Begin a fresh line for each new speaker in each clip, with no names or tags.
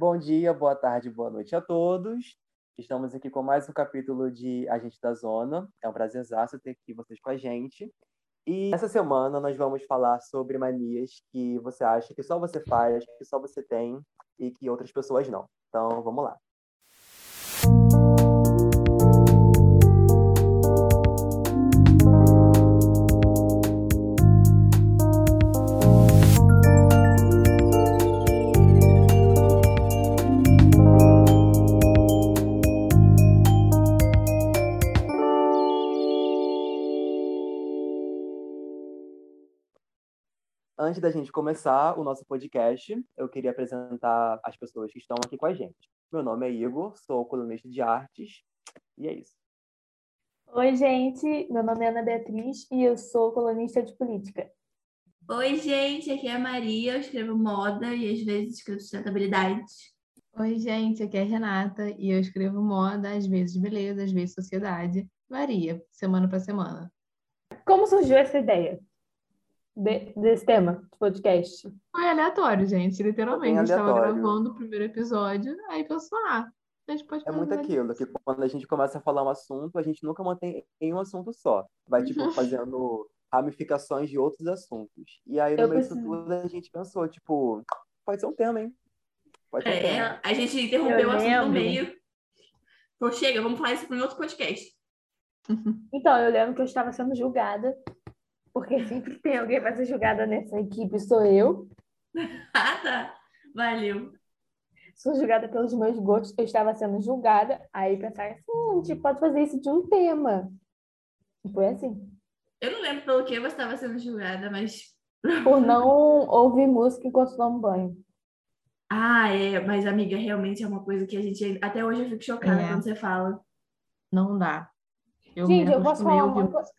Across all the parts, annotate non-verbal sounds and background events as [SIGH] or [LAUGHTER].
Bom dia, boa tarde, boa noite a todos. Estamos aqui com mais um capítulo de Agente da Zona. É um prazerzaço ter aqui vocês com a gente. E essa semana nós vamos falar sobre manias que você acha que só você faz, que só você tem e que outras pessoas não. Então, vamos lá. Antes da gente começar o nosso podcast, eu queria apresentar as pessoas que estão aqui com a gente. Meu nome é Igor, sou colunista de artes, e é isso.
Oi, gente, meu nome é Ana Beatriz e eu sou colunista de política.
Oi, gente, aqui é a Maria, eu escrevo moda e às vezes escrevo sustentabilidade.
Oi, gente, aqui é a Renata e eu escrevo moda, às vezes beleza, às vezes sociedade. Varia, semana para semana.
Como surgiu essa ideia? De, desse tema de podcast?
Foi aleatório, gente, literalmente. A gente estava gravando o primeiro episódio, aí pensou, ah, a gente pode
É muito aquilo, que quando a gente começa a falar um assunto, a gente nunca mantém em um assunto só. Vai, tipo, uhum. fazendo ramificações de outros assuntos. E aí, no meio disso tudo, a gente pensou, tipo, pode ser um tema, hein?
Pode ser um é, tema. a gente interrompeu o assunto no meio. Pô, chega, vamos falar isso em outro podcast.
Então, eu lembro que eu estava sendo julgada porque sempre tem alguém para ser julgada nessa equipe, sou eu. [LAUGHS]
ah, tá. Valeu.
Sou julgada pelos meus gostos, eu estava sendo julgada, aí pensaram assim, hum, a gente pode fazer isso de um tema. E foi assim.
Eu não lembro pelo que você estava sendo julgada, mas... [LAUGHS]
Por não ouvir música enquanto toma banho.
Ah, é, mas amiga, realmente é uma coisa que a gente até hoje eu fico chocada é. quando você fala.
Não dá.
Eu Gente, eu posso falar uma coisa.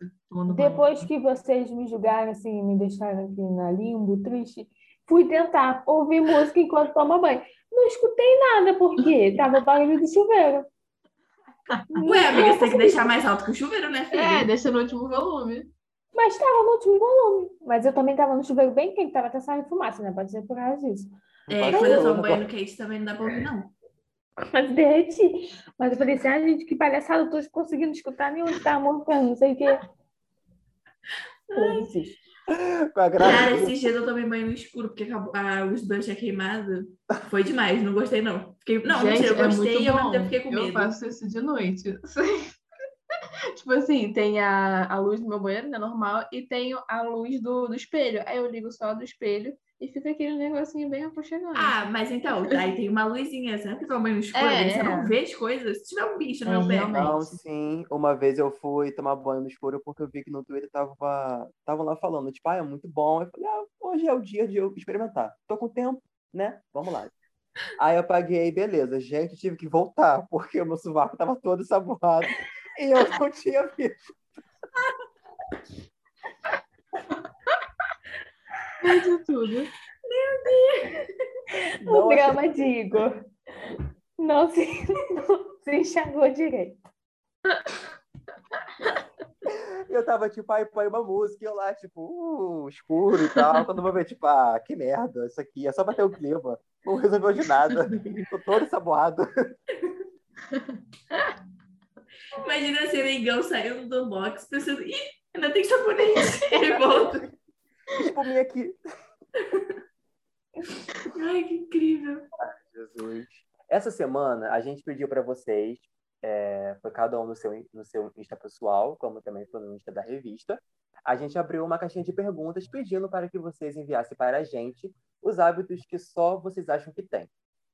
Depois que vocês me julgaram, assim, me deixaram aqui na limbo, triste, fui tentar ouvir música enquanto toma banho. Não escutei nada, porque tava barulho do chuveiro. [LAUGHS]
Ué, amiga, você tem que deixar mais alto que o chuveiro, né, filha?
É, deixa no último volume.
Mas estava no último volume. Mas eu também estava no chuveiro bem quente, tava até saindo fumaça, né? Pode ser por causa disso.
É, quando eu tomo banho quente também não dá pra ouvir, não.
Mas derreti. Mas eu falei assim, ah, gente, que palhaçada, eu tô conseguindo escutar nem onde tá morrendo, não sei o quê. [LAUGHS]
Com a Cara, esses dias eu tomei banho no escuro, porque acabou, ah, os banhos tinham queimado. Foi demais, não gostei, não. Fiquei, não,
Gente,
mentira, eu gostei
é
e mesmo tempo fiquei com medo.
Eu faço isso de noite. [LAUGHS] tipo assim, tem a, a luz do meu banheiro, né, normal, e tenho a luz do, do espelho. Aí eu ligo só do espelho e fica aquele negocinho bem aconchegante.
Ah, mas então, [LAUGHS] aí tem uma luzinha, sabe que mãe no escuro, é, você é. não vê as coisas? Se tiver um bicho no é, meu pé.
Não, sim. Uma vez eu fui tomar banho no escuro porque eu vi que no Twitter tava, tava lá falando, tipo, ah, é muito bom. Eu falei, ah, hoje é o dia de eu experimentar. Tô com tempo, né? Vamos lá. Aí eu paguei, beleza. Gente, tive que voltar, porque o meu sovaco tava todo saboado e eu não tinha visto. [LAUGHS]
de tudo.
Meu Deus!
o drama de Igor não se, não se enxergou direito.
Eu tava tipo, aí põe uma música, e eu lá, tipo, uh, escuro e tal. Quando eu vou ver, tipo, ah, que merda, isso aqui é só bater o clima. Não resolveu de nada. [LAUGHS] Tô todo saboado.
Imagina ser negão saindo do box pensando, ih, ainda tem sabonete. [LAUGHS] Volta
espuminha aqui.
Ai, que incrível.
Ai, Jesus. Essa semana a gente pediu para vocês, é, foi cada um no seu, no seu Insta pessoal, como também foi no Insta da revista, a gente abriu uma caixinha de perguntas pedindo para que vocês enviassem para a gente os hábitos que só vocês acham que tem.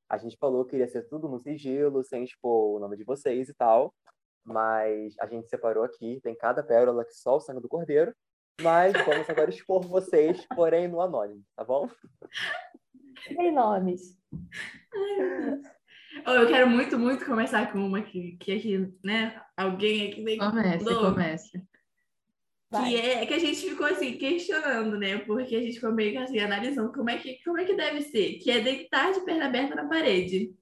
A gente falou que iria ser tudo no sigilo, sem expor o nome de vocês e tal, mas a gente separou aqui, tem cada pérola que só o sangue do cordeiro, mas vamos agora expor vocês, porém no anônimo, tá bom?
Sem nomes.
Oh, eu quero muito, muito começar com uma que, que aqui, né? Alguém aqui vem.
Comece, comece.
Que é que a gente ficou assim, questionando, né? Porque a gente ficou meio que assim, analisando como é que, como é que deve ser, que é deitar de perna aberta na parede.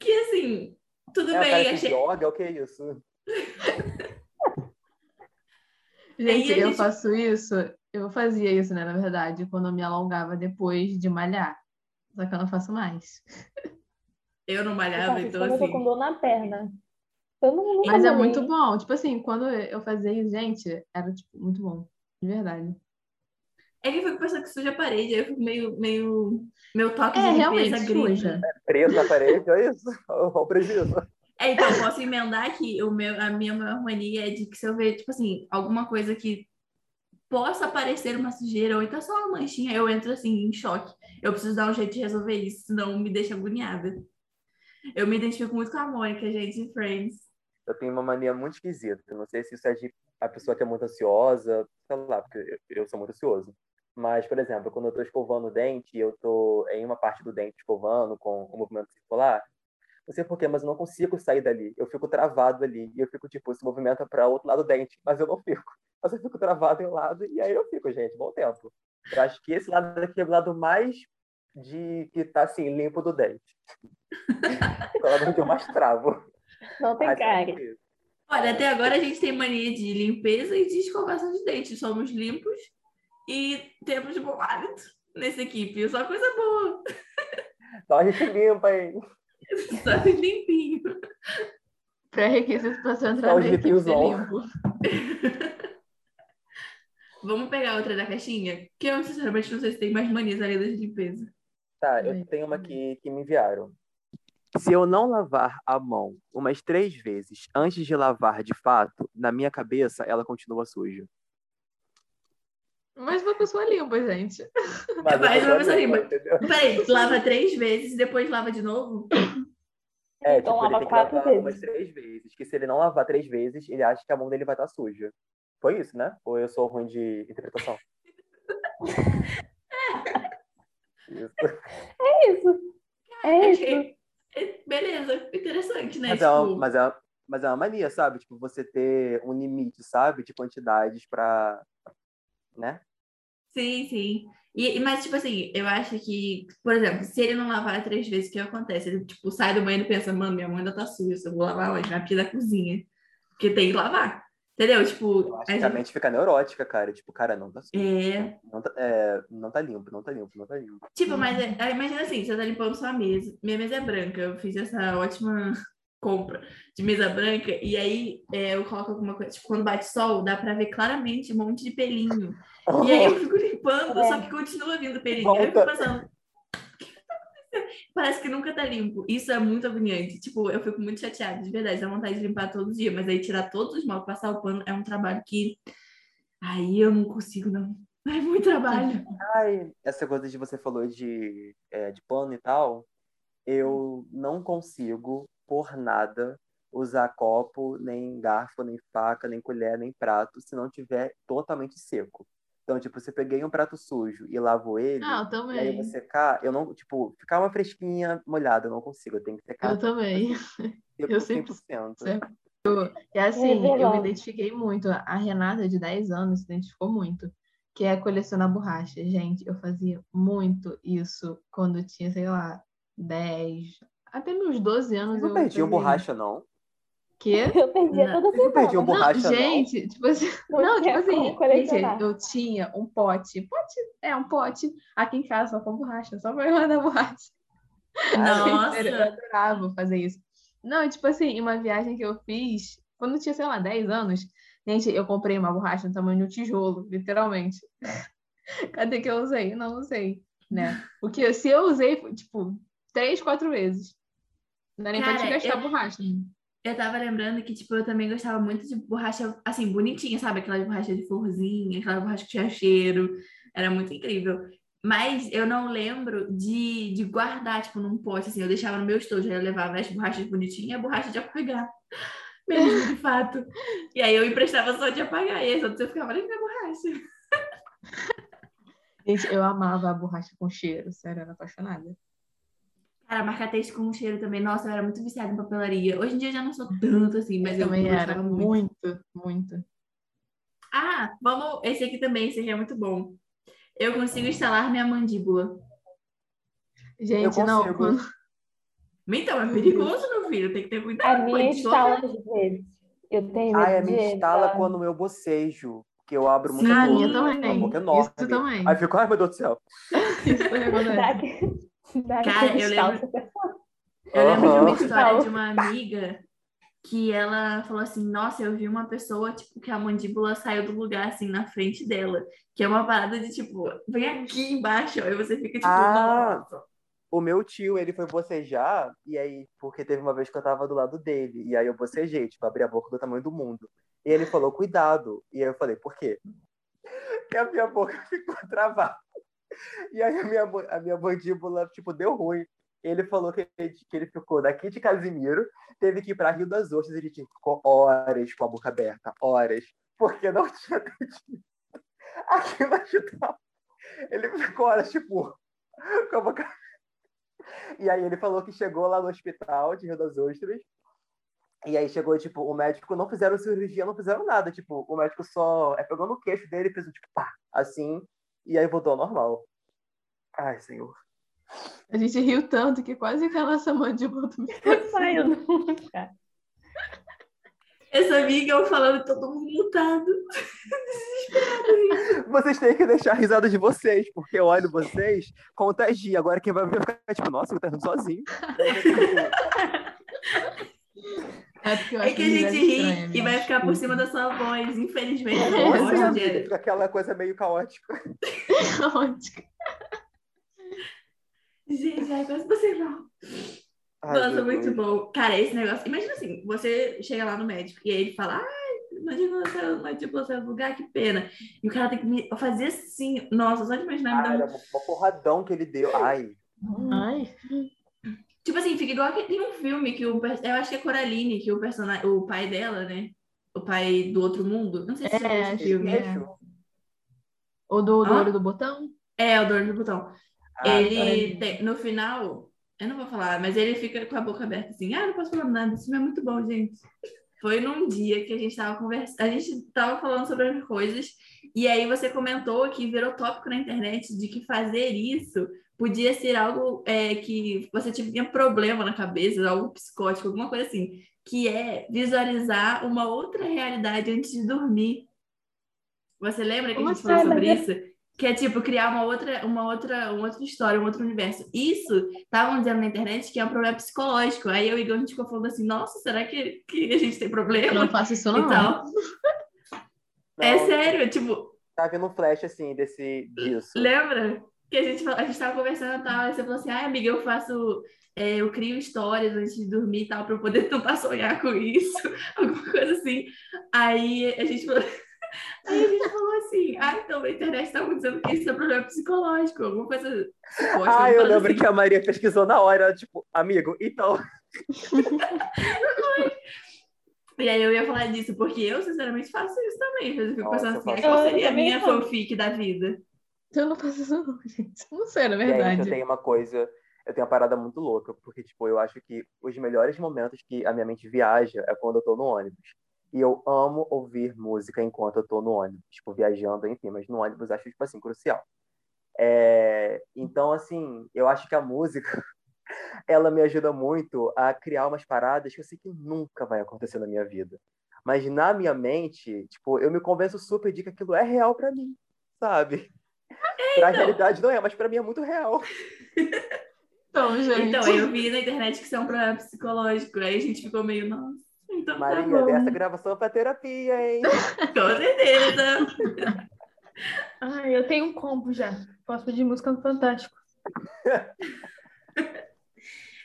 Que assim, tudo
é
bem.
A achei... joga, o que é isso? [LAUGHS]
Gente, eu gente... faço isso, eu fazia isso, né, na verdade, quando eu me alongava depois de malhar. Só que eu não faço mais.
Eu não malhava,
eu
então
assim. Eu tô com dor na perna. Eu não,
Mas é muito bom. Tipo assim, quando eu fazia isso, gente, era tipo, muito bom. De verdade.
É que eu fico pensando que suja a parede, aí eu fico meio, meio, meu toque
é,
de
realmente
suja.
É preso na parede, é isso? [LAUGHS] Olha o prejuízo.
É, então, eu posso emendar aqui. O meu, a minha maior mania é de que se eu ver, tipo assim, alguma coisa que possa parecer uma sujeira ou então só uma manchinha, eu entro assim em choque. Eu preciso dar um jeito de resolver isso, senão me deixa agoniada. Eu me identifico muito com a Mônica, gente, em Friends.
Eu tenho uma mania muito esquisita. Não sei se isso é de a pessoa que é muito ansiosa, sei lá, porque eu, eu sou muito ansioso. Mas, por exemplo, quando eu estou escovando o dente, eu estou em uma parte do dente escovando com o movimento circular, não sei porquê, mas eu não consigo sair dali. Eu fico travado ali. E eu fico, tipo, esse movimento é para outro lado do dente, mas eu não fico. [LAUGHS] Mas eu fico travado em um lado e aí eu fico, gente, bom tempo. Eu acho que esse lado aqui é o lado mais de que tá assim, limpo do dente. é o lado onde eu mais travo.
Não tem cara.
Olha, até agora a gente tem mania de limpeza e de escovação de dentes. Somos limpos e temos bom hálito nessa equipe. Só coisa boa.
Só a gente limpa, hein?
Só limpinho.
Pré-requisito para na equipe ser limpo.
Vamos pegar outra da caixinha? Que eu, sinceramente, não sei se tem mais manias além de limpeza.
Tá, eu tenho uma que, que me enviaram. Se eu não lavar a mão umas três vezes antes de lavar de fato, na minha cabeça ela continua suja.
Mas uma pessoa limpa, gente.
Mas, Mas uma pessoa limpa. Peraí, lava três vezes e depois lava de novo?
É, então tipo, lava ele tem que quatro lavar vezes. umas três vezes. Que se ele não lavar três vezes, ele acha que a mão dele vai estar suja. Foi isso, né? Ou eu sou ruim de interpretação? [LAUGHS]
isso. É isso. É isso.
É, beleza, interessante, né?
Mas, tipo... é uma, tipo mas, é, mas é uma mania, sabe? Tipo, você ter um limite, sabe? De quantidades para né?
Sim, sim. E, mas, tipo assim, eu acho que, por exemplo, se ele não lavar três vezes, o que acontece? Ele, tipo, sai do banheiro e pensa, mano, minha mão ainda tá suja, eu vou lavar hoje, na pia da cozinha. Porque tem que lavar. Entendeu? Tipo.
acho que a mente fica neurótica, cara. Tipo, cara, não tá sujo.
É.
Não tá, é, não tá limpo, não tá limpo, não tá limpo.
Tipo, mas é, imagina assim, você tá limpando sua mesa. Minha mesa é branca. Eu fiz essa ótima compra de mesa branca, e aí é, eu coloco alguma coisa, tipo, quando bate sol, dá pra ver claramente um monte de pelinho. E aí eu fico limpando, só que continua vindo pelinho. Volta. Eu fico pensando, Parece que nunca tá limpo. Isso é muito agoniante. Tipo, eu fico muito chateada, de verdade. Dá vontade de limpar todo dia, mas aí tirar todos os mal, passar o pano, é um trabalho que. Aí eu não consigo, não. É muito trabalho.
Ai, essa coisa de você falou de, é, de pano e tal, eu não consigo por nada usar copo, nem garfo, nem faca, nem colher, nem prato, se não tiver totalmente seco. Então, tipo, se eu peguei um prato sujo e lavo ele,
ah, eu também.
e aí você secar, eu não, tipo, ficar uma fresquinha molhada, eu não consigo, eu tenho que secar.
Eu também. [LAUGHS]
Eu 100%.
Eu, é assim, é eu me identifiquei muito. A Renata, de 10 anos, se identificou muito. Que é colecionar borracha. Gente, eu fazia muito isso quando eu tinha, sei lá, 10, até meus 12 anos.
Você não perdiam borracha, não?
Quê?
Eu perdia toda semana. Não
perdiam borracha,
não. Gente, [LAUGHS]
não.
tipo assim, não, tipo assim, gente, eu tinha um pote. Pote, é, um pote aqui em casa só com borracha, só pra guardar borracha.
Nossa! [LAUGHS]
eu adorava fazer isso. Não, tipo assim, uma viagem que eu fiz, quando eu tinha, sei lá, 10 anos, gente, eu comprei uma borracha no tamanho de um tijolo, literalmente. [LAUGHS] Cadê que eu usei? Não usei, né? Porque se eu usei, tipo, três, quatro vezes. Não era nem Cara, pra te gastar eu... borracha. Né?
Eu tava lembrando que, tipo, eu também gostava muito de borracha, assim, bonitinha, sabe? Aquela borracha de florzinha, aquela borracha que tinha cheiro. Era muito incrível. Mas eu não lembro de, de guardar, tipo, num pote, assim. Eu deixava no meu estojo, aí eu levava as borrachas bonitinhas e a borracha de apagar. [LAUGHS] Mesmo, de fato. E aí eu emprestava só de apagar. E aí só eu ficava ali com a borracha.
Gente, eu amava a borracha com cheiro, sério, era apaixonada.
Cara, marcar texto com cheiro também. Nossa, eu era muito viciada em papelaria. Hoje em dia eu já não sou tanto assim, mas eu,
eu também era muito. muito, muito.
Ah, vamos. Esse aqui também, esse aqui é muito bom. Eu consigo instalar minha mandíbula.
Gente, não. Quando...
Então, é perigoso, meu filho. Tem que ter cuidado.
A minha instala às vezes. Eu tenho
Ah, a minha instala tá? quando eu bocejo. Que eu abro muito
ah, a minha também. A boca é enorme. Isso também.
Aí fico, ai meu Deus do céu. [LAUGHS]
Isso também acontece.
Cara, eu lembro, eu lembro de uma história de uma amiga que ela falou assim, nossa, eu vi uma pessoa, tipo, que a mandíbula saiu do lugar, assim, na frente dela. Que é uma parada de, tipo, vem aqui embaixo, ó, e você fica, tipo, ah, nossa.
O meu tio, ele foi bocejar, e aí, porque teve uma vez que eu tava do lado dele, e aí eu bocejei, tipo, abri a boca do tamanho do mundo. E ele falou, cuidado. E aí eu falei, por quê? [LAUGHS] E a minha boca ficou travada. E aí a minha, a minha mandíbula, tipo, deu ruim. Ele falou que ele, que ele ficou daqui de Casimiro, teve que ir para Rio das Ostras, ele ficou horas com a boca aberta, horas, porque não [LAUGHS] tinha atendido. Aqui no hospital. Ele ficou horas, tipo, com a boca. E aí ele falou que chegou lá no hospital de Rio das Ostras. E aí chegou, tipo, o médico não fizeram cirurgia, não fizeram nada. Tipo, o médico só é, pegou no queixo dele e fez um tipo, pá, assim, e aí voltou ao normal. Ai, senhor.
A gente riu tanto que quase que a nossa mandíbula do saiu.
Essa amiga eu falando todo mundo mutado. [LAUGHS]
Vocês têm que deixar a risada de vocês, porque eu olho vocês, contagia. Agora quem vai ver vai ficar tipo, nossa, eu tô rindo sozinho. [LAUGHS]
É, que, é que a gente ri e vai ficar por cima da sua voz, infelizmente. É,
Fica aquela coisa meio caótica.
caótica. Gente, ai, quase você não. Nossa, muito Deus. bom. Cara, esse negócio. Imagina assim, você chega lá no médico e aí ele fala, ai, imagina você, mas, tipo, você lugar, que pena. E o cara tem que me fazer assim. Nossa, só de imaginar.
Ai, me dá um... uma porradão que ele deu. Ai.
Ai. Tipo assim, fica igual que tem um filme que o. Eu acho que é Coraline, que o personagem. O pai dela, né? O pai do outro mundo. Não sei se é, é esse filme. É.
O do, do ah? olho do botão?
É, o do olho do botão. Ah, ele tem, no final, eu não vou falar, mas ele fica com a boca aberta assim, ah, não posso falar nada, isso é muito bom, gente. Foi num dia que a gente estava conversando, a gente estava falando sobre as coisas, e aí você comentou que virou tópico na internet de que fazer isso podia ser algo é, que você tinha problema na cabeça, algo psicótico, alguma coisa assim, que é visualizar uma outra realidade antes de dormir. Você lembra que a gente falou sobre isso? que é tipo criar uma outra, uma outra, uma outra história, um outro universo. Isso estavam dizendo na internet que é um problema psicológico. Aí eu e o Igor a gente ficou falando assim, nossa, será que, que a gente tem problema? Eu
não faço isso não. Então,
é sério, tipo.
Tá vendo um flash assim desse disso.
Lembra? Que a gente, a gente tava conversando e tal, e você falou assim, ai, amiga, eu faço. É, eu crio histórias antes de dormir e tal, para eu poder [LAUGHS] tentar sonhar com isso, [LAUGHS] alguma coisa assim. Aí a gente falou. [LAUGHS] Aí a gente falou assim, ah, então a internet estava dizendo que isso é problema psicológico, alguma coisa
Ah, eu lembro assim. que a Maria pesquisou na hora, tipo, amigo, então...
e aí eu ia falar disso, porque eu, sinceramente, faço isso também. Eu fico Nossa, pensando assim, qual seria a minha fanfic da vida?
Eu não faço isso não, [LAUGHS] gente. Não sei, na verdade.
Gente, eu tenho uma coisa... Eu tenho uma parada muito louca, porque, tipo, eu acho que os melhores momentos que a minha mente viaja é quando eu tô no ônibus. E eu amo ouvir música enquanto eu tô no ônibus, tipo, viajando, enfim, mas no ônibus acho, tipo assim, crucial. É... Então, assim, eu acho que a música, [LAUGHS] ela me ajuda muito a criar umas paradas que eu sei que nunca vai acontecer na minha vida. Mas na minha mente, tipo, eu me convenço super de que aquilo é real para mim, sabe? É, pra então... realidade não é, mas para mim é muito real.
Então, gente. Então, eu vi na internet que isso é um problema psicológico. Aí a gente ficou meio, nossa. Então,
tá Maria, tá dessa gravação pra terapia, hein? [LAUGHS]
Com certeza.
Ai, eu tenho um combo já. Posso pedir música no Fantástico. [LAUGHS]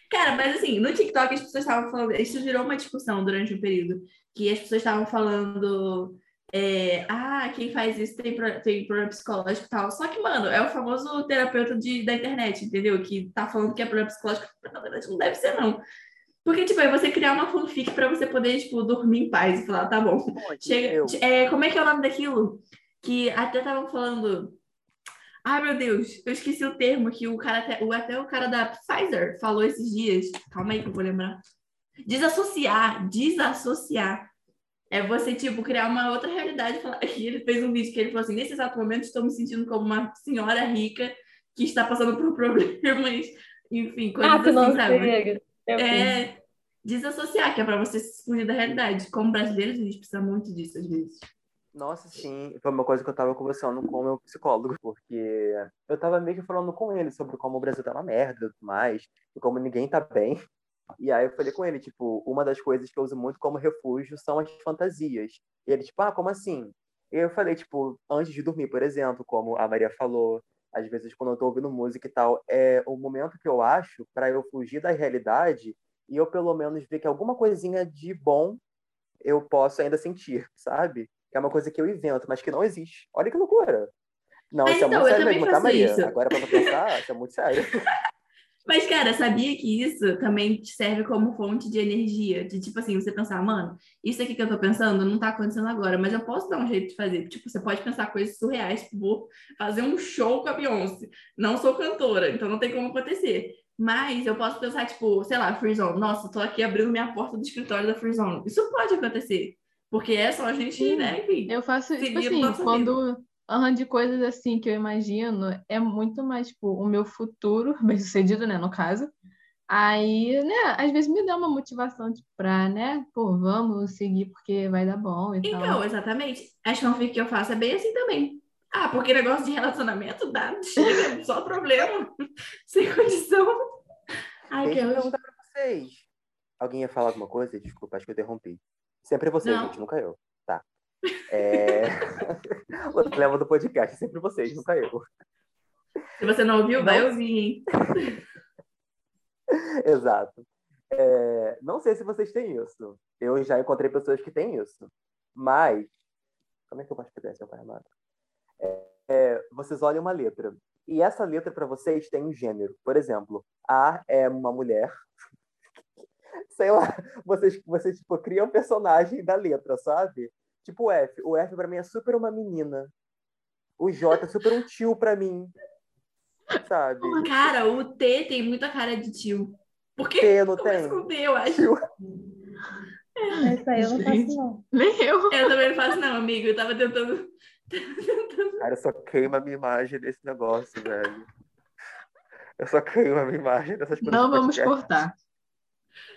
Cara, mas assim, no TikTok as pessoas estavam falando. Isso virou uma discussão durante um período. Que as pessoas estavam falando. É, ah, quem faz isso tem, tem problema psicológico e tal. Só que, mano, é o famoso terapeuta de, da internet, entendeu? Que tá falando que é problema psicológico. Na verdade, não deve ser, não. Porque, tipo, é você criar uma fanfic pra você poder, tipo, dormir em paz e falar, tá bom. Chega, é, como é que é o nome daquilo? Que até tava falando. Ai, meu Deus, eu esqueci o termo que o cara, até o, até o cara da Pfizer falou esses dias. Calma aí que eu vou lembrar. Desassociar, desassociar. É você, tipo, criar uma outra realidade. E [LAUGHS] ele fez um vídeo que ele falou assim: nesse exato momento estou me sentindo como uma senhora rica que está passando por [LAUGHS] problemas, enfim, coisas ah, assim, sabe? É, desassociar, que é para você fugir da realidade. Como brasileiros, a gente precisa muito disso às vezes.
Nossa, sim. Foi uma coisa que eu tava conversando com o meu psicólogo, porque eu tava meio que falando com ele sobre como o Brasil tá uma merda e tudo mais, e como ninguém tá bem. E aí eu falei com ele, tipo, uma das coisas que eu uso muito como refúgio são as fantasias. E ele, tipo, ah, como assim? E eu falei, tipo, antes de dormir, por exemplo, como a Maria falou, às vezes quando eu tô ouvindo música e tal, é o momento que eu acho para eu fugir da realidade e eu pelo menos ver que alguma coisinha de bom eu posso ainda sentir, sabe? Que é uma coisa que eu invento, mas que não existe. Olha que loucura. Não, mas isso então, é muito sério mesmo, tá, Maria? Isso. Agora pra pensar, isso é muito sério. [LAUGHS]
Mas, cara, sabia que isso também serve como fonte de energia? De tipo assim, você pensar, mano, isso aqui que eu tô pensando não tá acontecendo agora, mas eu posso dar um jeito de fazer. Tipo, você pode pensar coisas surreais, tipo, vou fazer um show com a Beyoncé. Não sou cantora, então não tem como acontecer. Mas eu posso pensar, tipo, sei lá, Freezone. Nossa, tô aqui abrindo minha porta do escritório da Freezone. Isso pode acontecer. Porque é só a gente, Sim, né, enfim.
Eu faço, tipo assim, quando, Uhum, de coisas assim que eu imagino, é muito mais, tipo, o meu futuro, [LAUGHS] bem sucedido, né, no caso. Aí, né, às vezes me dá uma motivação, tipo, pra, né, pô, vamos seguir porque vai dar bom e
então,
tal.
Então, exatamente. As fanfic que eu faço é bem assim também. Ah, porque negócio de relacionamento dá, [LAUGHS] chega, só problema, [LAUGHS] sem condição.
Ai, Deixa eu perguntar pra vocês. Alguém ia falar alguma coisa? Desculpa, acho que eu interrompi. Sempre você, Não. gente, nunca eu. Tá. É... [LAUGHS] o leva do podcast, sempre vocês, nunca eu.
Se você não ouviu, vai ouvir, hein? [LAUGHS]
Exato. É... Não sei se vocês têm isso. Eu já encontrei pessoas que têm isso. Mas, como é que eu posso pegar esse amado? É... É... Vocês olham uma letra. E essa letra para vocês tem um gênero. Por exemplo, A é uma mulher. Sei lá, vocês, vocês tipo, criam um personagem da letra, sabe? Tipo o F. O F pra mim é super uma menina. O J é super um tio pra mim. Sabe?
Cara, o T tem muita cara de tio. Por que?
T não tem?
Com T, eu acho. Tio.
É. Essa aí eu não faço, não.
Nem eu. Eu também não faço, não, amigo. Eu tava tentando.
Cara, eu só queima a minha imagem desse negócio, velho. Eu só queimo a minha imagem dessas coisas.
Não vamos cortar.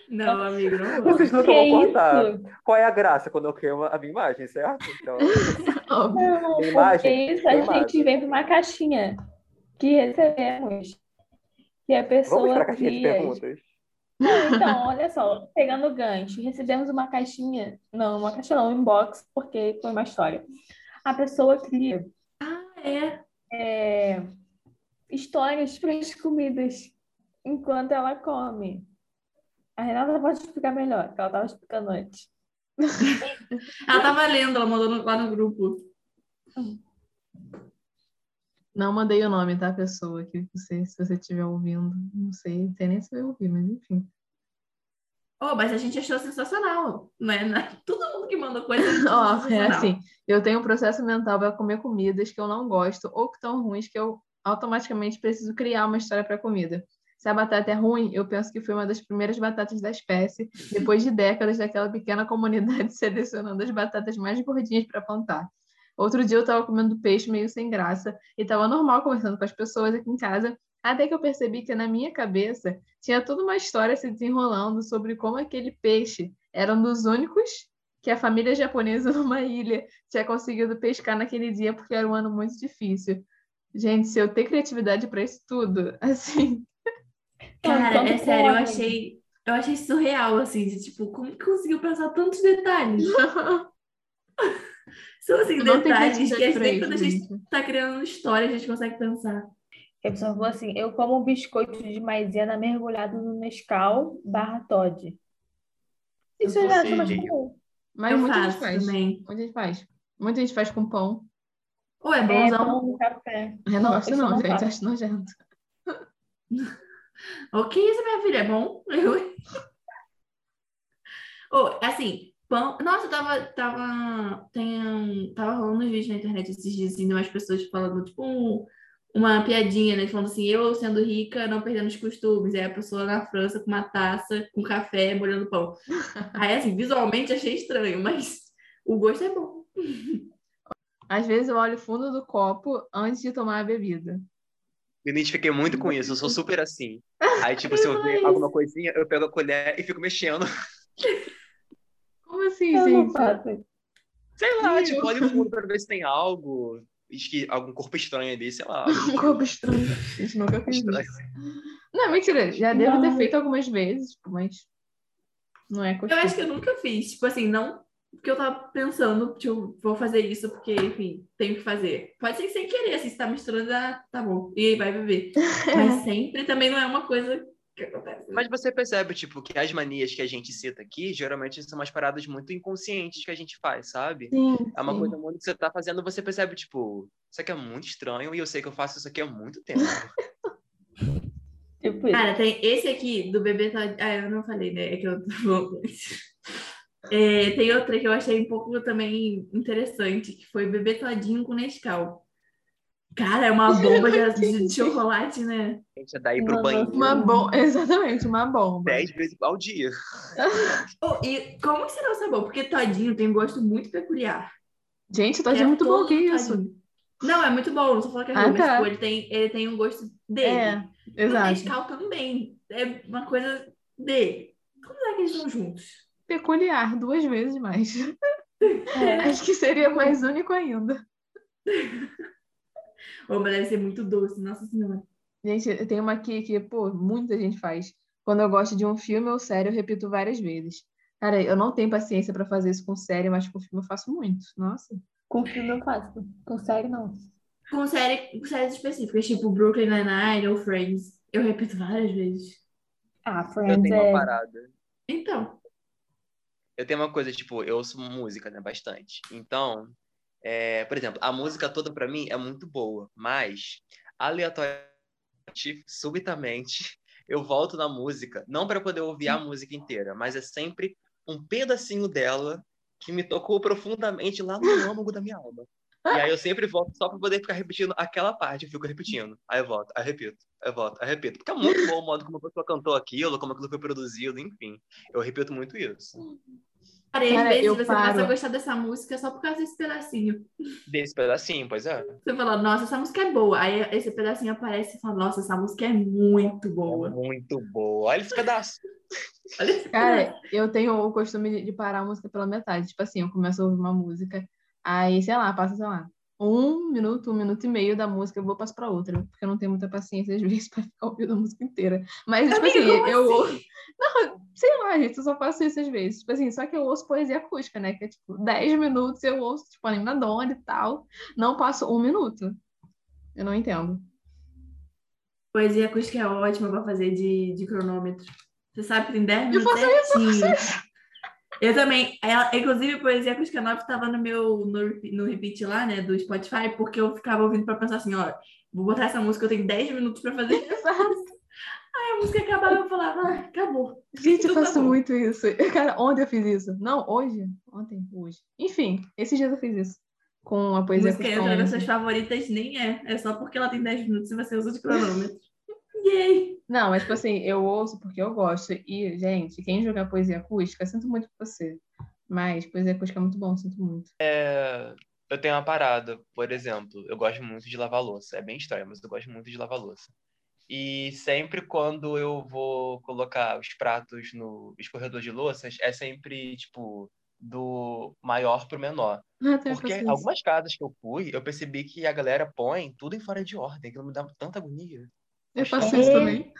Não, amigo, não
vou. Vocês nunca vão cortar. Qual é a graça quando eu queimo a minha imagem, certo?
Então, [LAUGHS] não, imagem, isso a gente vem para uma caixinha que recebemos. Que a pessoa. Vamos para a caixinha de perguntas. Não, então, [LAUGHS] olha só, pegando o gancho, recebemos uma caixinha, não, uma caixa não, um inbox, porque foi uma história. A pessoa cria
ah, é.
É, histórias para as comidas enquanto ela come. A Renata pode explicar melhor, porque ela estava explicando antes. [LAUGHS]
ela estava lendo, ela mandou lá no grupo.
Não mandei o nome da pessoa que você, se você estiver ouvindo. Não sei, não sei nem se vai ouvir, mas enfim.
Oh, mas a gente achou sensacional, né? Todo mundo que manda coisa. [LAUGHS]
oh, é assim, eu tenho um processo mental para comer comidas que eu não gosto ou que estão ruins que eu automaticamente preciso criar uma história para comida. Se a batata é ruim, eu penso que foi uma das primeiras batatas da espécie, depois de décadas daquela pequena comunidade [LAUGHS] selecionando as batatas mais gordinhas para plantar. Outro dia eu estava comendo peixe meio sem graça e estava normal conversando com as pessoas aqui em casa, até que eu percebi que na minha cabeça tinha toda uma história se desenrolando sobre como aquele peixe era um dos únicos que a família japonesa [LAUGHS] numa ilha tinha conseguido pescar naquele dia porque era um ano muito difícil. Gente, se eu ter criatividade para isso tudo, [LAUGHS] assim,
Cara, é sério, eu achei, eu achei surreal, assim, de tipo, como que conseguiu pensar tantos detalhes? [LAUGHS] São assim, não detalhes que às vezes quando a gente tá criando história, a gente consegue pensar.
A pessoa falou assim, eu como um biscoito de maisena mergulhado no Nescau barra Todd. Isso eu já acho mais comum.
Mas eu muita gente faz. Também. Muita gente faz. Muita gente faz com pão.
Ou é bonzão. É, pão
café. Eu não, gosto não, não gente. Acho nojento. [LAUGHS]
O que isso, minha filha? É bom? [LAUGHS] Eu... oh, assim, pão. Nossa, tava. Tava, tem, tava rolando uns vídeos na internet esses dias, assim, de umas pessoas falando, tipo, um, uma piadinha, né? Falando assim, eu sendo rica, não perdendo os costumes. Aí a pessoa na França com uma taça, com café, molhando pão. [LAUGHS] Aí, assim, visualmente achei estranho, mas o gosto é bom. [LAUGHS]
Às vezes eu olho o fundo do copo antes de tomar a bebida
me identifiquei muito com isso, eu sou super assim. Aí, tipo, se eu ver alguma coisinha, eu pego a colher e fico mexendo.
Como assim, eu gente?
Sei lá, tipo, olha o fundo pra ver se tem algo. Algum corpo estranho ali, sei lá.
Um [LAUGHS] corpo estranho. A gente nunca fez isso. Não, mentira, já devo ter feito algumas vezes, tipo, mas não é
costume. Eu acho que eu nunca fiz. Tipo assim, não porque eu tava pensando, tipo, vou fazer isso porque, enfim, tenho que fazer. Pode ser sem querer, assim, se tá misturando, tá bom. E aí vai beber. [LAUGHS] Mas sempre também não é uma coisa que acontece.
Mas você percebe, tipo, que as manias que a gente cita aqui, geralmente são umas paradas muito inconscientes que a gente faz, sabe?
Sim,
é uma sim. coisa muito que você tá fazendo, você percebe, tipo, isso aqui é muito estranho e eu sei que eu faço isso aqui há muito tempo. [LAUGHS]
Tipo Cara, tem esse aqui do bebê tá... Ah, eu não falei, né? É que eu tô é, Tem outra que eu achei um pouco também interessante, que foi bebê todinho com Nescau. Cara, é uma [LAUGHS] bomba de, de chocolate, né?
Gente, é daí pro banheiro.
Uma bomba, exatamente, uma bomba.
Dez vezes ao dia. [LAUGHS]
oh, e como será o sabor? Porque todinho tem um gosto muito peculiar.
Gente, todinho é, é muito bom, que isso?
Não, é muito bom, não só falar que é ruim, ah, tá. mas tipo, ele, tem, ele tem um gosto dele.
É, exato. O
Nescau também. É uma coisa dele. Como é que eles estão juntos?
Peculiar, duas vezes mais. É. [LAUGHS] Acho que seria mais único ainda. [LAUGHS]
Ô, mas deve ser muito doce, nossa senhora.
Gente, tem uma aqui que, pô, muita gente faz. Quando eu gosto de um filme ou série, eu repito várias vezes. Cara, eu não tenho paciência para fazer isso com série, mas com filme eu faço muito. Nossa.
Com filme eu faço. Com série, não.
Com série, com séries específicas, tipo Brooklyn Nine-Nine ou Friends. Eu repito várias vezes.
Ah, Friends eu
tenho
é...
uma parada.
Então.
Eu tenho uma coisa, tipo, eu ouço música, né, bastante. Então, é, por exemplo, a música toda para mim é muito boa, mas aleatoriamente, subitamente, [LAUGHS] eu volto na música, não para poder ouvir a música inteira, mas é sempre um pedacinho dela que me tocou profundamente lá no âmago da minha alma. E aí eu sempre volto só para poder ficar repetindo aquela parte, eu fico repetindo. Aí eu volto, aí eu repito, aí eu volto, aí eu repito. Porque é muito bom o modo como a pessoa cantou aquilo, como aquilo foi produzido, enfim. Eu repito muito isso.
Cara, às vezes você paro. passa a gostar dessa música só por causa desse pedacinho.
Desse pedacinho, pois é.
Você fala, nossa, essa música é boa. Aí esse pedacinho aparece e fala, nossa, essa música é muito boa. É
muito boa. Olha esse pedaço.
Olha esse Cara, pedaço. eu tenho o costume de parar a música pela metade. Tipo assim, eu começo a ouvir uma música, aí, sei lá, passa, sei lá, um minuto, um minuto e meio da música, eu vou passar para outra, porque eu não tenho muita paciência às vezes [LAUGHS] para ficar ouvindo a música inteira. Mas, tipo assim, eu. Assim? Não, sei lá, gente, eu só faço isso às vezes. Tipo assim, só que eu ouço poesia acústica, né? Que é tipo 10 minutos eu ouço, tipo, animadona e tal. Não passo um minuto. Eu não entendo.
Poesia acústica é ótima para fazer de, de cronômetro. Você sabe que tem 10 minutos.
Eu faço isso, eu faço isso.
Eu também. Ela, inclusive, Poesia Acústica 9 estava no meu no, no repeat lá, né, do Spotify, porque eu ficava ouvindo para pensar assim, ó, vou botar essa música, eu tenho 10 minutos para fazer. [LAUGHS] Aí a música acabava e eu falava, ah, acabou.
Gente, eu faço tá muito isso. Cara, ontem eu fiz isso. Não, hoje? Ontem, hoje. Enfim, esses dias eu fiz isso. Com a poesia
música entra nas suas favoritas, nem é. É só porque ela tem 10 minutos e você usa de cronômetro. Yay!
Não, mas tipo assim, eu ouço porque eu gosto. E, gente, quem jogar poesia acústica, sinto muito por você. Mas poesia acústica é muito bom, sinto muito.
É, eu tenho uma parada, por exemplo, eu gosto muito de lavar louça. É bem estranho, mas eu gosto muito de lavar louça. E sempre quando eu vou colocar os pratos no escorredor de louças, é sempre, tipo, do maior pro menor.
Ah,
Porque algumas casas que eu fui, eu percebi que a galera põe tudo em fora de ordem, que não me dá tanta agonia.
Eu faço isso também.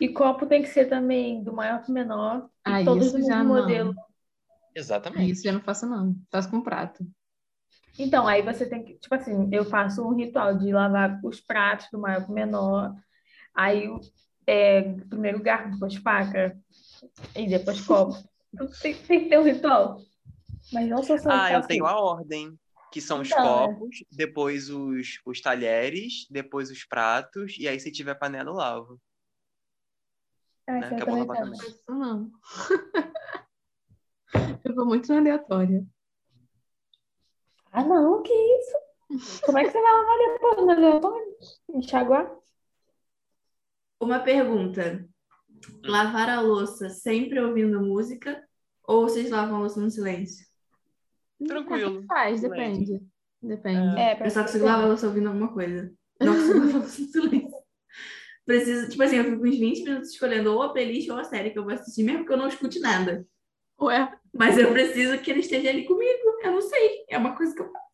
E copo tem que ser também do maior para o menor. Ah, todos isso já modelo. Não.
Exatamente.
Isso já não faço, não. Faço com prato.
Então, aí você tem que, tipo assim, eu faço um ritual de lavar os pratos do maior para o menor. Aí, é, primeiro garfo, depois faca, e depois copo. Então, tem, tem que ter um ritual. Mas não sou só
Ah, eu tenho a ordem que são os então, copos, é. depois os, os talheres, depois os pratos, e aí se tiver panela, eu lavo.
Ah, né? Que é bom lavar também.
Não. [LAUGHS] eu vou muito na aleatória.
Ah, não, que isso? Como é que você vai lavar depois no aleatório? Enxaguar?
Uma pergunta. Hum. Lavar a louça sempre ouvindo música ou vocês lavam a louça no silêncio?
Tranquilo.
Faz, depende. Depende.
É, é eu só consigo lavar a louça ouvindo alguma coisa. Não consigo lavar a louça no silêncio. Preciso, tipo assim, eu fico uns 20 minutos escolhendo ou a playlist ou a série que eu vou assistir, mesmo que eu não escute nada.
Ué.
Mas eu preciso que ele esteja ali comigo. eu não sei. É uma coisa que eu faço.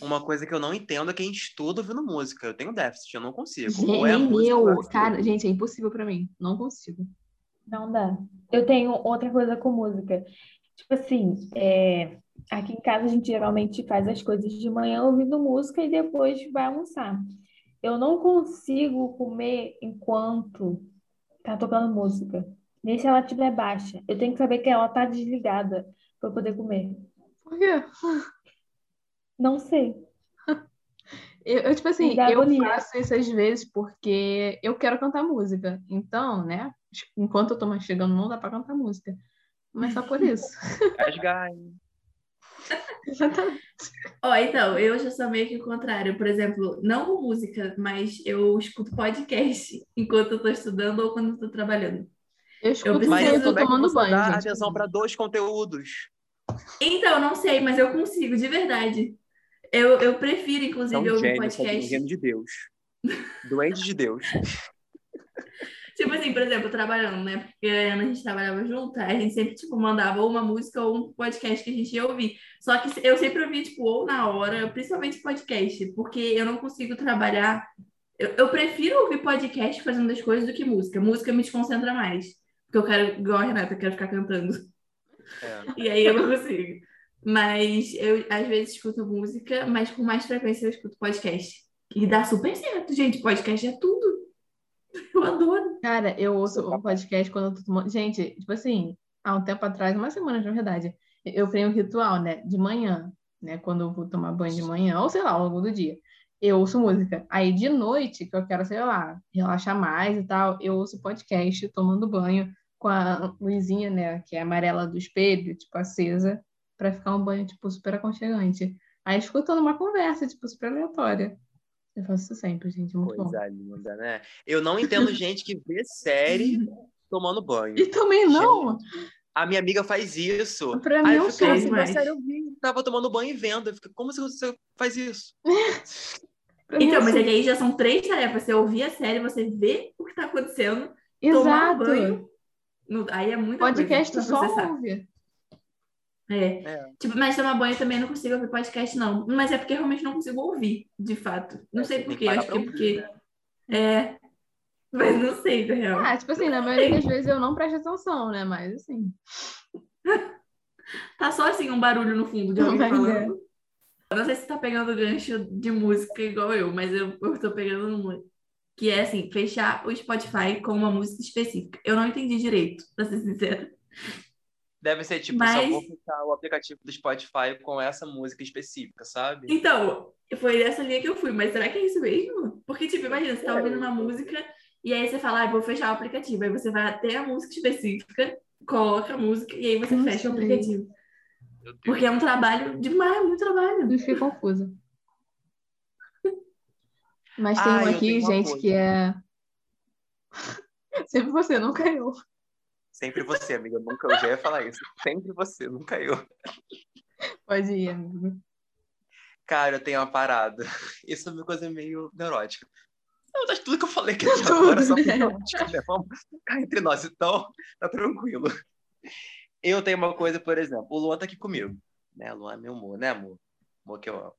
Uma coisa que eu não entendo é quem estuda ouvindo música. Eu tenho déficit, eu não consigo.
Gente,
Ou é
eu,
é
cara, gente, é impossível pra mim. Não consigo.
Não dá. Eu tenho outra coisa com música. Tipo assim, é, aqui em casa a gente geralmente faz as coisas de manhã ouvindo música e depois vai almoçar. Eu não consigo comer enquanto tá tocando música. Nem se ela estiver baixa. Eu tenho que saber que ela tá desligada para eu poder comer.
Por quê?
Não sei. [LAUGHS]
Eu, eu, tipo assim, eu
agonia.
faço isso às vezes porque eu quero cantar música. Então, né, enquanto eu tô mastigando, não dá pra cantar música. Mas só por isso.
Rasgar. [LAUGHS]
Exatamente.
Ó, então, eu já sou meio que o contrário. Por exemplo, não com música, mas eu escuto podcast [LAUGHS] enquanto eu tô estudando ou quando eu tô trabalhando.
Eu escuto
preciso-
quando
Mas
eu tô
é
tomando banho,
dá
gente.
atenção para dois conteúdos?
Então, não sei, mas eu consigo, de verdade. Eu, eu prefiro,
É
inclusive,
um
ouvir
gênio, um
podcast.
de Deus. [LAUGHS] Doente de Deus.
Tipo assim, por exemplo, trabalhando, né? Porque a Ana, a gente trabalhava junto, a gente sempre, tipo, mandava ou uma música ou um podcast que a gente ia ouvir. Só que eu sempre ouvia, tipo, ou na hora, principalmente podcast, porque eu não consigo trabalhar. Eu, eu prefiro ouvir podcast fazendo as coisas do que música. Música me desconcentra mais. Porque eu quero, igual a Renata, eu quero ficar cantando.
É.
E aí eu não consigo. Mas eu, às vezes, escuto música, mas com mais frequência eu escuto podcast. E dá super certo, gente. Podcast é tudo. Eu adoro.
Cara, eu ouço um
capaz.
podcast quando eu tô tomando. Gente, tipo assim, há um tempo atrás, uma semana na verdade, eu criei um ritual, né? De manhã, né? Quando eu vou tomar banho de manhã, ou sei lá, ao longo do dia, eu ouço música. Aí de noite, que eu quero, sei lá, relaxar mais e tal, eu ouço podcast tomando banho com a luzinha, né? Que é amarela do espelho, tipo, acesa, pra ficar um banho, tipo, super aconchegante. Aí escutando uma conversa, tipo, super aleatória. Eu faço isso sempre, gente, muito bom.
Coisa linda, né? Eu não entendo gente que vê série [LAUGHS] tomando banho.
E também não,
A minha amiga faz isso.
pra
Aí
mim é
eu
um
fico, "Nossa,
sonho.
demais.
mas sério, eu vi. Tava tomando banho e vendo. Eu fico, como você- você faz isso? [LAUGHS]
É
Então, mas é que aí já são três tarefas. Você ouvir a série, você ver o que tá acontecendo, tomar
Exato.
banho. No- aí é muita
Podcast só ouve.
É.
É.
Tipo, mas tomar banho também eu não consigo ouvir podcast, não. Mas é porque eu realmente não consigo ouvir, de fato. Não
É,
sei
você tem
por
que
quê.
parar
Acho que é porque. É. Mas não sei, na real.
Ah, tipo assim, na maioria das vezes eu não presto atenção, né? Mas assim. [LAUGHS]
Tá só assim um barulho no fundo de alguém
Mas é.
falando. Eu não sei se tá pegando gancho de música igual eu, mas eu, eu tô pegando numa. Que é assim, fechar o Spotify com uma música específica. Eu não entendi direito, pra ser sincera.
Deve ser tipo,
Mas-
só vou fechar o aplicativo do Spotify com essa música específica, sabe?
Então, foi dessa linha que eu fui, mas será que é isso mesmo? Porque, tipo, imagina, você tá ouvindo uma música e aí você fala, ah, vou fechar o aplicativo. Aí você vai até a música específica, coloca a música e aí você
Não
fecha o
sei.
aplicativo.
Meu Deus.
Porque é um trabalho demais, muito trabalho.
Eu fiquei confusa. Mas tem
Ah,
um aqui, gente,
coisa.
que é. [LAUGHS] Sempre você, nunca eu.
Sempre você, amiga. Nunca eu já ia falar isso. Sempre você, nunca eu.
Pode ir, amigo.
Cara, eu tenho uma parada. Isso é uma coisa meio neurótica. Não, tá tudo que eu falei aqui [LAUGHS]
Tudo,
agora, só
né?
neurótica, né? Vamos ficar entre nós, então tá tranquilo. Eu tenho uma coisa, por exemplo, o Luan tá aqui comigo, né? O Luan é meu amor, né, amor? Amor que eu amo.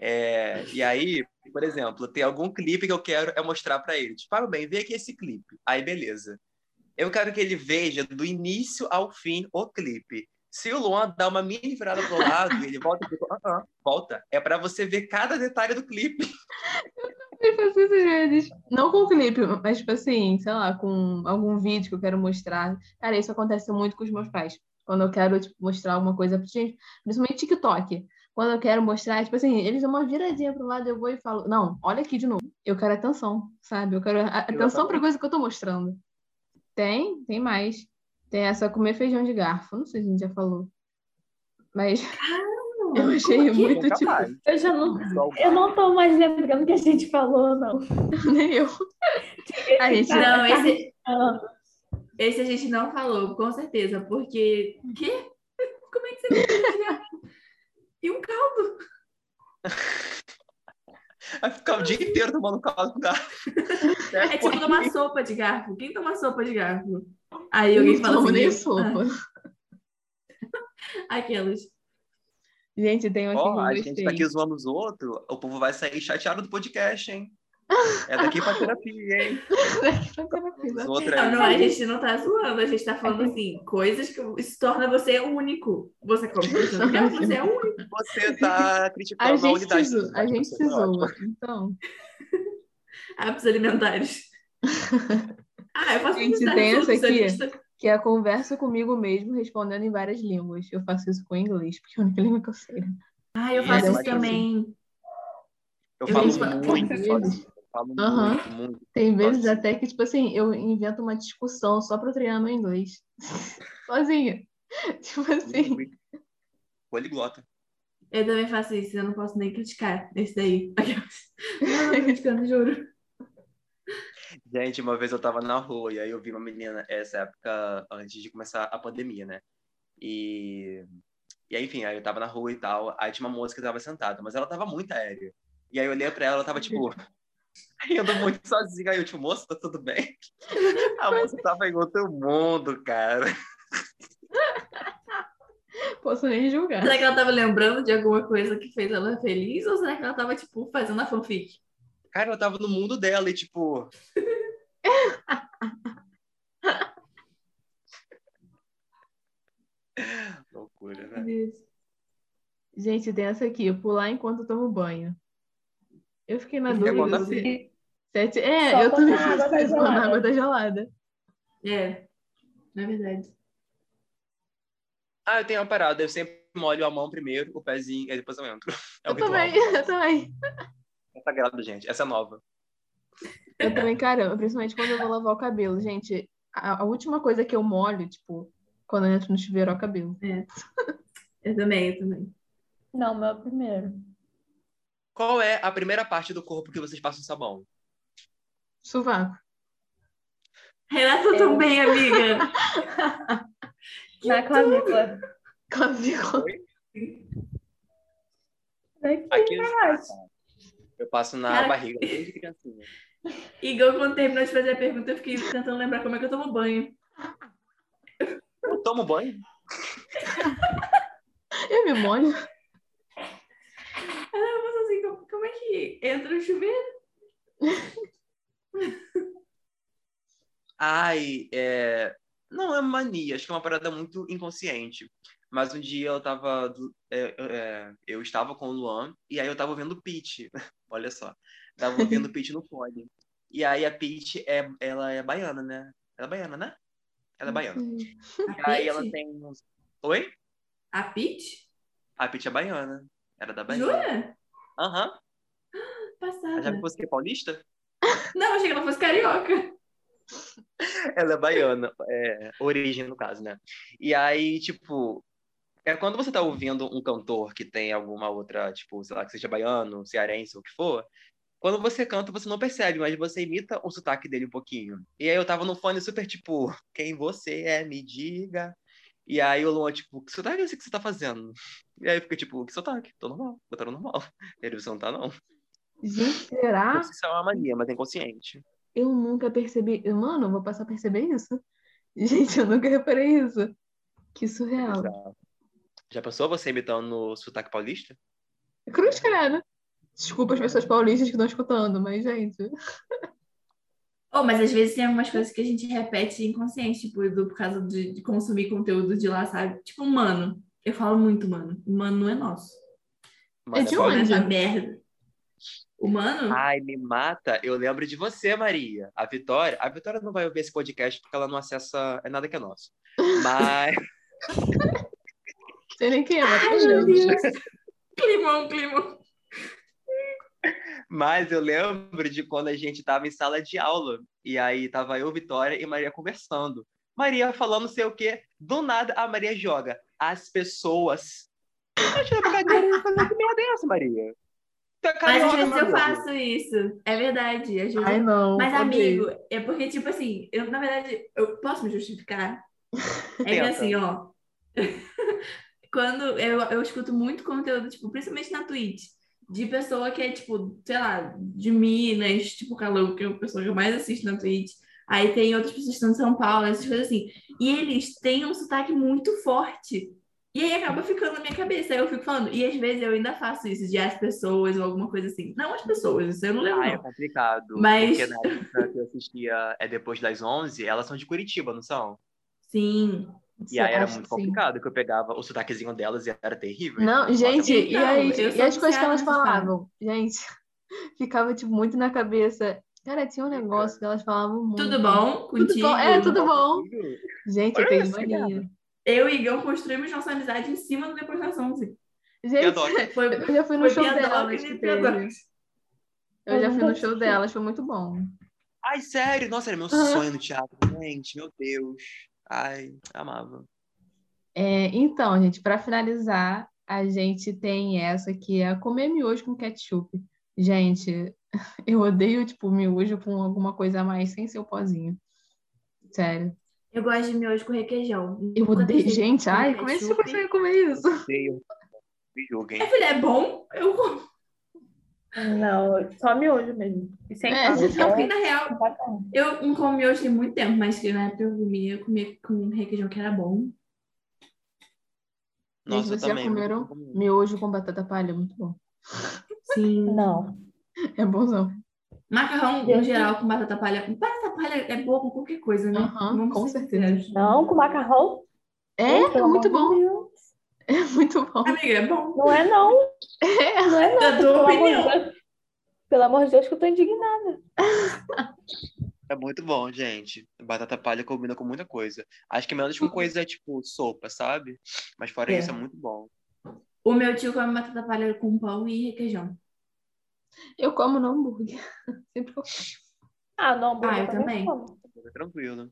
É, e aí, por exemplo, tem algum clipe que eu quero é mostrar pra ele. Tipo, ah, bem, vê aqui esse clipe. Aí, beleza. Eu quero que ele veja do início ao fim o clipe. Se o Luan dá uma mini virada pro lado, [LAUGHS] ele volta e fica, ah, volta. É pra você ver cada detalhe do clipe. [LAUGHS]
Eu faço isso às vezes. Não com clipe, mas tipo assim, sei lá, com algum vídeo que eu quero mostrar. Cara, isso acontece muito com os meus pais. Quando eu quero tipo, mostrar alguma coisa pra gente, principalmente TikTok. Quando eu quero mostrar, tipo assim, eles dão uma viradinha pro lado, eu vou e falo, não, olha aqui de novo. Eu quero atenção, sabe? Eu quero atenção pra coisa que eu tô mostrando. Tem, tem mais. Tem essa comer feijão de garfo. Não sei se a gente já falou. Mas [LAUGHS] eu achei
que?
muito
Nunca
tipo.
Eu já não. Eu não tô mais lembrando que a gente falou, não. [LAUGHS]
Nem eu. A gente
Não, esse,
Ah,
esse a gente não falou, com certeza. Porque. Quê? [LAUGHS] Como é que você vai E um caldo?
Vai ficar o dia inteiro tomando caldo com garfo.
É tipo tomar sopa de garfo. Quem toma sopa de garfo? Aí alguém
não
fala
tomo
assim.
nem
"Eu-
sopa.
ah, [LAUGHS] aquelas.
Gente, tem um aqui
Ó, a gente tá aqui zoando os outros, o povo vai sair chateado do podcast, hein? É daqui pra terapia, hein?
Os outros aí. Não, não, a gente não tá zoando, a gente tá falando assim, coisas que se torna você único. Você como [LAUGHS] você é único.
Você tá criticando a,
a
unidade.
Se, a gente se zoa, então. [LAUGHS]
Hábitos alimentares. [LAUGHS] ah, eu faço
gente, tem essa aqui, que é a conversa comigo mesmo, respondendo em várias línguas. Eu faço isso com inglês, porque é a única língua que eu sei.
Ah, eu faço isso também.
Eu, eu falo muito
falo uhum. muito, muito. Tem vezes Nossa. até que, tipo assim, eu invento uma discussão só pra treinar meu inglês. [LAUGHS] Sozinha. [LAUGHS] Tipo assim.
Poliglota.
Eu também faço isso, eu não posso nem criticar esse daí. [LAUGHS] Não, tô criticando, juro.
Gente, uma vez eu tava na rua e aí eu vi uma menina, essa época antes de começar a pandemia, né? E, e aí, enfim, aí eu tava na rua e tal, aí tinha uma moça que tava sentada, mas ela tava muito aérea. E aí eu olhei pra ela, ela tava tipo, [LAUGHS] rindo muito sozinha. Aí eu, tipo, moça, tá tudo bem? [LAUGHS] A moça tava em outro mundo, cara. [LAUGHS]
Posso nem julgar.
Será que ela tava lembrando de alguma coisa que fez ela feliz? Ou será que ela tava, tipo, fazendo a fanfic?
Cara, ela tava no mundo dela e, tipo. Loucura, né?
Gente, tem essa aqui, pular enquanto tomo banho. Eu fiquei na dúvida. Se... Sete... É, Só eu também fiz [LAUGHS] na água da gelada.
É, na verdade.
Ah, eu tenho uma parada. Eu sempre molho a mão primeiro, o pezinho, e depois eu entro.
É eu também, [LAUGHS] eu também.
É sagrado, gente. Essa é nova.
Eu também, cara, principalmente quando eu vou lavar o cabelo. Gente, a, a última coisa que eu molho, tipo, quando eu entro no chuveiro é o cabelo.
É. Eu também, eu também.
Não, meu é primeiro.
Qual é a primeira parte do corpo que vocês passam sabão?
Sovaco.
Renata é. também, amiga.
Na clavícula.
Clavícula.
Aqui eu passo na Cara... barriga desde criancinha.
Igor, quando terminou de fazer a pergunta, eu fiquei tentando lembrar como é que eu tomo banho.
Eu tomo banho?
eu me molho.
Ah, assim, entra o chuveiro?
Ai, é... não é mania, acho que é uma parada muito inconsciente. Mas um dia eu tava. É, é, eu estava com o Luan e aí eu tava vendo Peach. [LAUGHS] Olha só. Tava vendo [LAUGHS] Peach no fone. E aí a Peach é, ela é baiana, né? Ela é baiana, né? Ela é baiana. E aí ela tem uns. Oi?
A Peach?
A Peach é baiana. Era da Bahia.
Jura?
Aham. Uhum.
Passada.
Já fosse que é paulista? [LAUGHS]
Não, achei que ela fosse carioca.
Ela é baiana, é, origem no caso, né? E aí, tipo, é quando você tá ouvindo um cantor que tem alguma outra, tipo, sei lá, que seja baiano, cearense, ou o que for, quando você canta, você não percebe, mas você imita o sotaque dele um pouquinho. E aí eu tava no fone super, tipo, quem você é, me diga. E aí o Luan, tipo, que sotaque é esse que você tá fazendo? E aí eu fiquei, tipo, que sotaque? Tô normal, botando normal. Ele, você não tá, não.
Gente, será?
Isso é uma mania, mas é inconsciente.
Eu nunca percebi. Mano, eu vou passar a perceber isso. [LAUGHS] Gente, eu nunca reparei isso. Que surreal.
Já, já pensou você imitando no sotaque paulista?
Cruz, cara. Desculpa as pessoas paulistas que estão escutando, mas, gente. [LAUGHS]
Oh, mas às vezes tem algumas coisas que a gente repete inconsciente, tipo, do, por causa de, de consumir conteúdo de lá, sabe? Tipo, mano. Eu falo muito, mano. O mano não é nosso.
Mas é de onde?
É merda. O mano?
Ai, me mata. Eu lembro de você, Maria. A Vitória. A Vitória não vai ouvir esse podcast porque ela não acessa é nada que é nosso. Mas.
Sei nem quem é, mas...
Climão, climão.
Mas eu lembro de quando a gente estava em sala de aula. E aí tava eu, Vitória e Maria conversando. Maria falando sei o quê. Do nada, a Maria joga. As pessoas. Eu falei, que merda é essa, Maria?
Mas às vezes eu faço isso. É verdade. Às vezes...
Ai, não.
Mas, amigo, é porque, tipo assim, eu, na verdade, eu posso me justificar? [LAUGHS] É que assim, ó. [LAUGHS] quando eu, eu escuto muito conteúdo, tipo, principalmente na Twitch de pessoa que é, tipo, sei lá, de Minas, tipo Calou, que é a pessoa que eu mais assisto na Twitch. Aí tem outras pessoas que estão em São Paulo, essas coisas assim. E eles têm um sotaque muito forte. E aí acaba ficando na minha cabeça. Aí eu fico falando, e às vezes eu ainda faço isso, de as pessoas ou alguma coisa assim. Não as pessoas, isso eu não lembro.
Ah, é complicado.
Mas-
Porque na época que eu assistia é depois das 11, elas são de Curitiba, não são?
Sim.
E aí era muito
que sim.
complicado, que eu pegava o sotaquezinho delas e era terrível.
Não, gente, e, as,
eu
e as coisas que elas falavam? Gente, [LAUGHS] ficava, tipo, muito na cabeça. Cara, tinha um negócio que elas falavam muito.
Tudo bom
Tudo
contigo?
bom? É, tudo bom. Gente, eu tenho mania.
Eu e Igão construímos nossa amizade em cima do Depois das 11.
Gente. [LAUGHS]
Foi,
eu já fui no show delas. teve. Eu já fui no show delas, foi muito bom.
Ai, sério? Nossa, era meu sonho no teatro, gente. Meu Deus. Ai, amava.
É, então, gente, para finalizar, a gente tem essa que é comer miojo com ketchup. Gente, [LAUGHS] eu odeio, tipo, miojo com alguma coisa a mais sem ser o pozinho. Sério.
Eu gosto de miojo com requeijão.
Eu odeio. Gente,
com
ai, como é que você consegue comer isso?
Odeio. Me julguem.
Minha filha, é bom? Eu como.
Não, só miojo mesmo. E sem
É,
Não,
é
porque na real, eu não como miojo tem muito tempo, mas que na época eu comia, eu comia com requeijão que era bom.
Nossa, eu
vocês já comeram
bom.
miojo com batata palha? Muito bom.
Sim.
Não.
É bonzão.
Macarrão, no
Eu-
geral, com batata palha. Batata palha é boa com qualquer coisa, né? Vamos
com certeza.
sinceros.
Não, com macarrão?
É,
amor
muito
de
bom.
Deus.
É muito bom.
Amiga, é bom.
Não é não.
É.
Não é não.
Da tua
Pelo amor de
opinião.
Deus. Pelo amor de Deus, que eu tô indignada.
É muito bom, gente. Batata palha combina com muita coisa. Acho que menos com coisa tipo sopa, sabe? Mas fora
É.
isso, é muito bom.
O meu tio come batata palha com pão e requeijão.
Eu como no hambúrguer. [LAUGHS] Sempre eu
Ah, não,
Ah, eu
hambúrguer
também.
como.
Fica tranquilo.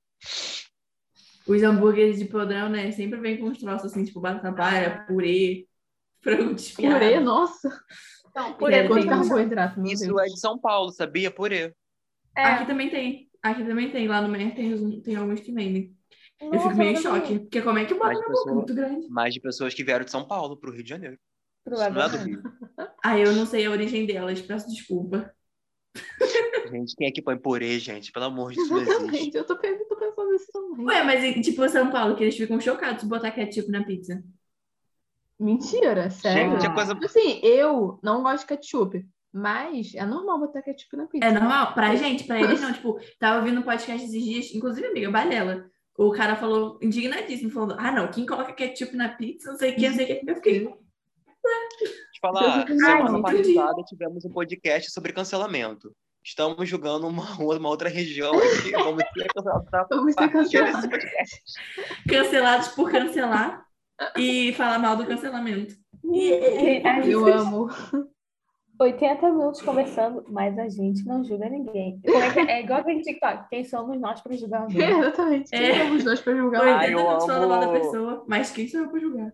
Os hambúrgueres de podrão, né? Sempre vem com uns troços assim, tipo batata palha, purê, [LAUGHS] frango desfiado.
Purê, nossa.
Não,
Purê
purê
tem
carboidrato, meu
Isso
Deus.
é de São Paulo, sabia? Purê.
É.
Aqui também tem. Aqui também tem. Lá no Mer tem, tem alguns que vendem. eu fico meio em choque. Porque como é que bota na boca?
pessoa-
Muito grande.
Mais de pessoas que vieram de São Paulo pro Rio de Janeiro. Isso
Provavelmente.
Rio.
Ah, eu não sei a origem delas. Peço desculpa.
Gente, quem é que põe purê, gente? Pelo amor de Deus.
Exatamente, eu tô pe- tô pensando nisso também.
Ué, mas tipo São Paulo, que eles ficam chocados se botar ketchup na pizza.
Mentira, sério?
Gente, é coisa.
Assim, eu não gosto de ketchup, mas é normal botar ketchup na pizza.
É normal? Pra gente, pra eles não. Tipo, tava ouvindo um podcast esses dias, inclusive, amiga, Balela. O cara falou, indignadíssimo, falando, ah, não, quem coloca ketchup na pizza, não sei o que, não sei o que. Eu fiquei,
falar,
Ai,
semana passada tivemos um podcast sobre cancelamento. Estamos julgando uma, uma outra região aqui. Vamos ser [LAUGHS] cancelados
Vamos ser cancelados.
cancelados por cancelar e falar mal do cancelamento.
E
Eu amo.
80 minutos conversando, mas a gente não julga ninguém. Como é, que é? É igual aquele TikTok. Quem somos nós para julgar
É,
alguém?
exatamente.
É.
Quem somos nós pra julgar?
Ai,
80
eu
minutos falando mal da pessoa, mas quem sou eu pra julgar?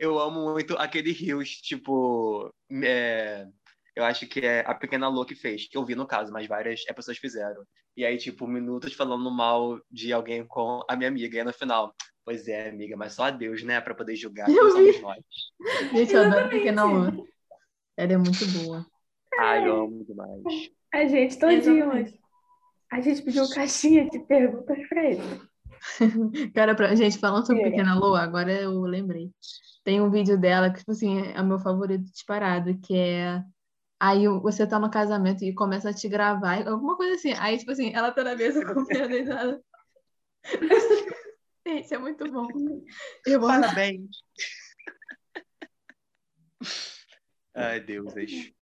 Eu amo muito aquele Rios, tipo. é, eu acho que é a Pequena Lô que fez, que eu vi no caso, mas várias é, pessoas fizeram. E aí, tipo, minutos falando mal de alguém com a minha amiga. E aí no final, pois é, amiga, mas só a Deus, né, pra poder julgar.
Eu
Quem somos nós?
Gente, eu adoro Pequena Lua. Ela é muito boa.
Ai, eu amo demais.
A gente todinho hoje. A gente pediu caixinha de perguntas para ele. [LAUGHS]
Cara, pra... gente, falando sobre
É.
Pequena Lua, agora eu lembrei. Tem um vídeo dela que, tipo assim, é o meu favorito disparado, que é. Aí você tá no casamento e começa a te gravar, alguma coisa assim. Aí, tipo assim, ela tá na mesa comendo deitada. [LAUGHS] Gente, é muito bom. Eu.
Parabéns. Ai, deuses.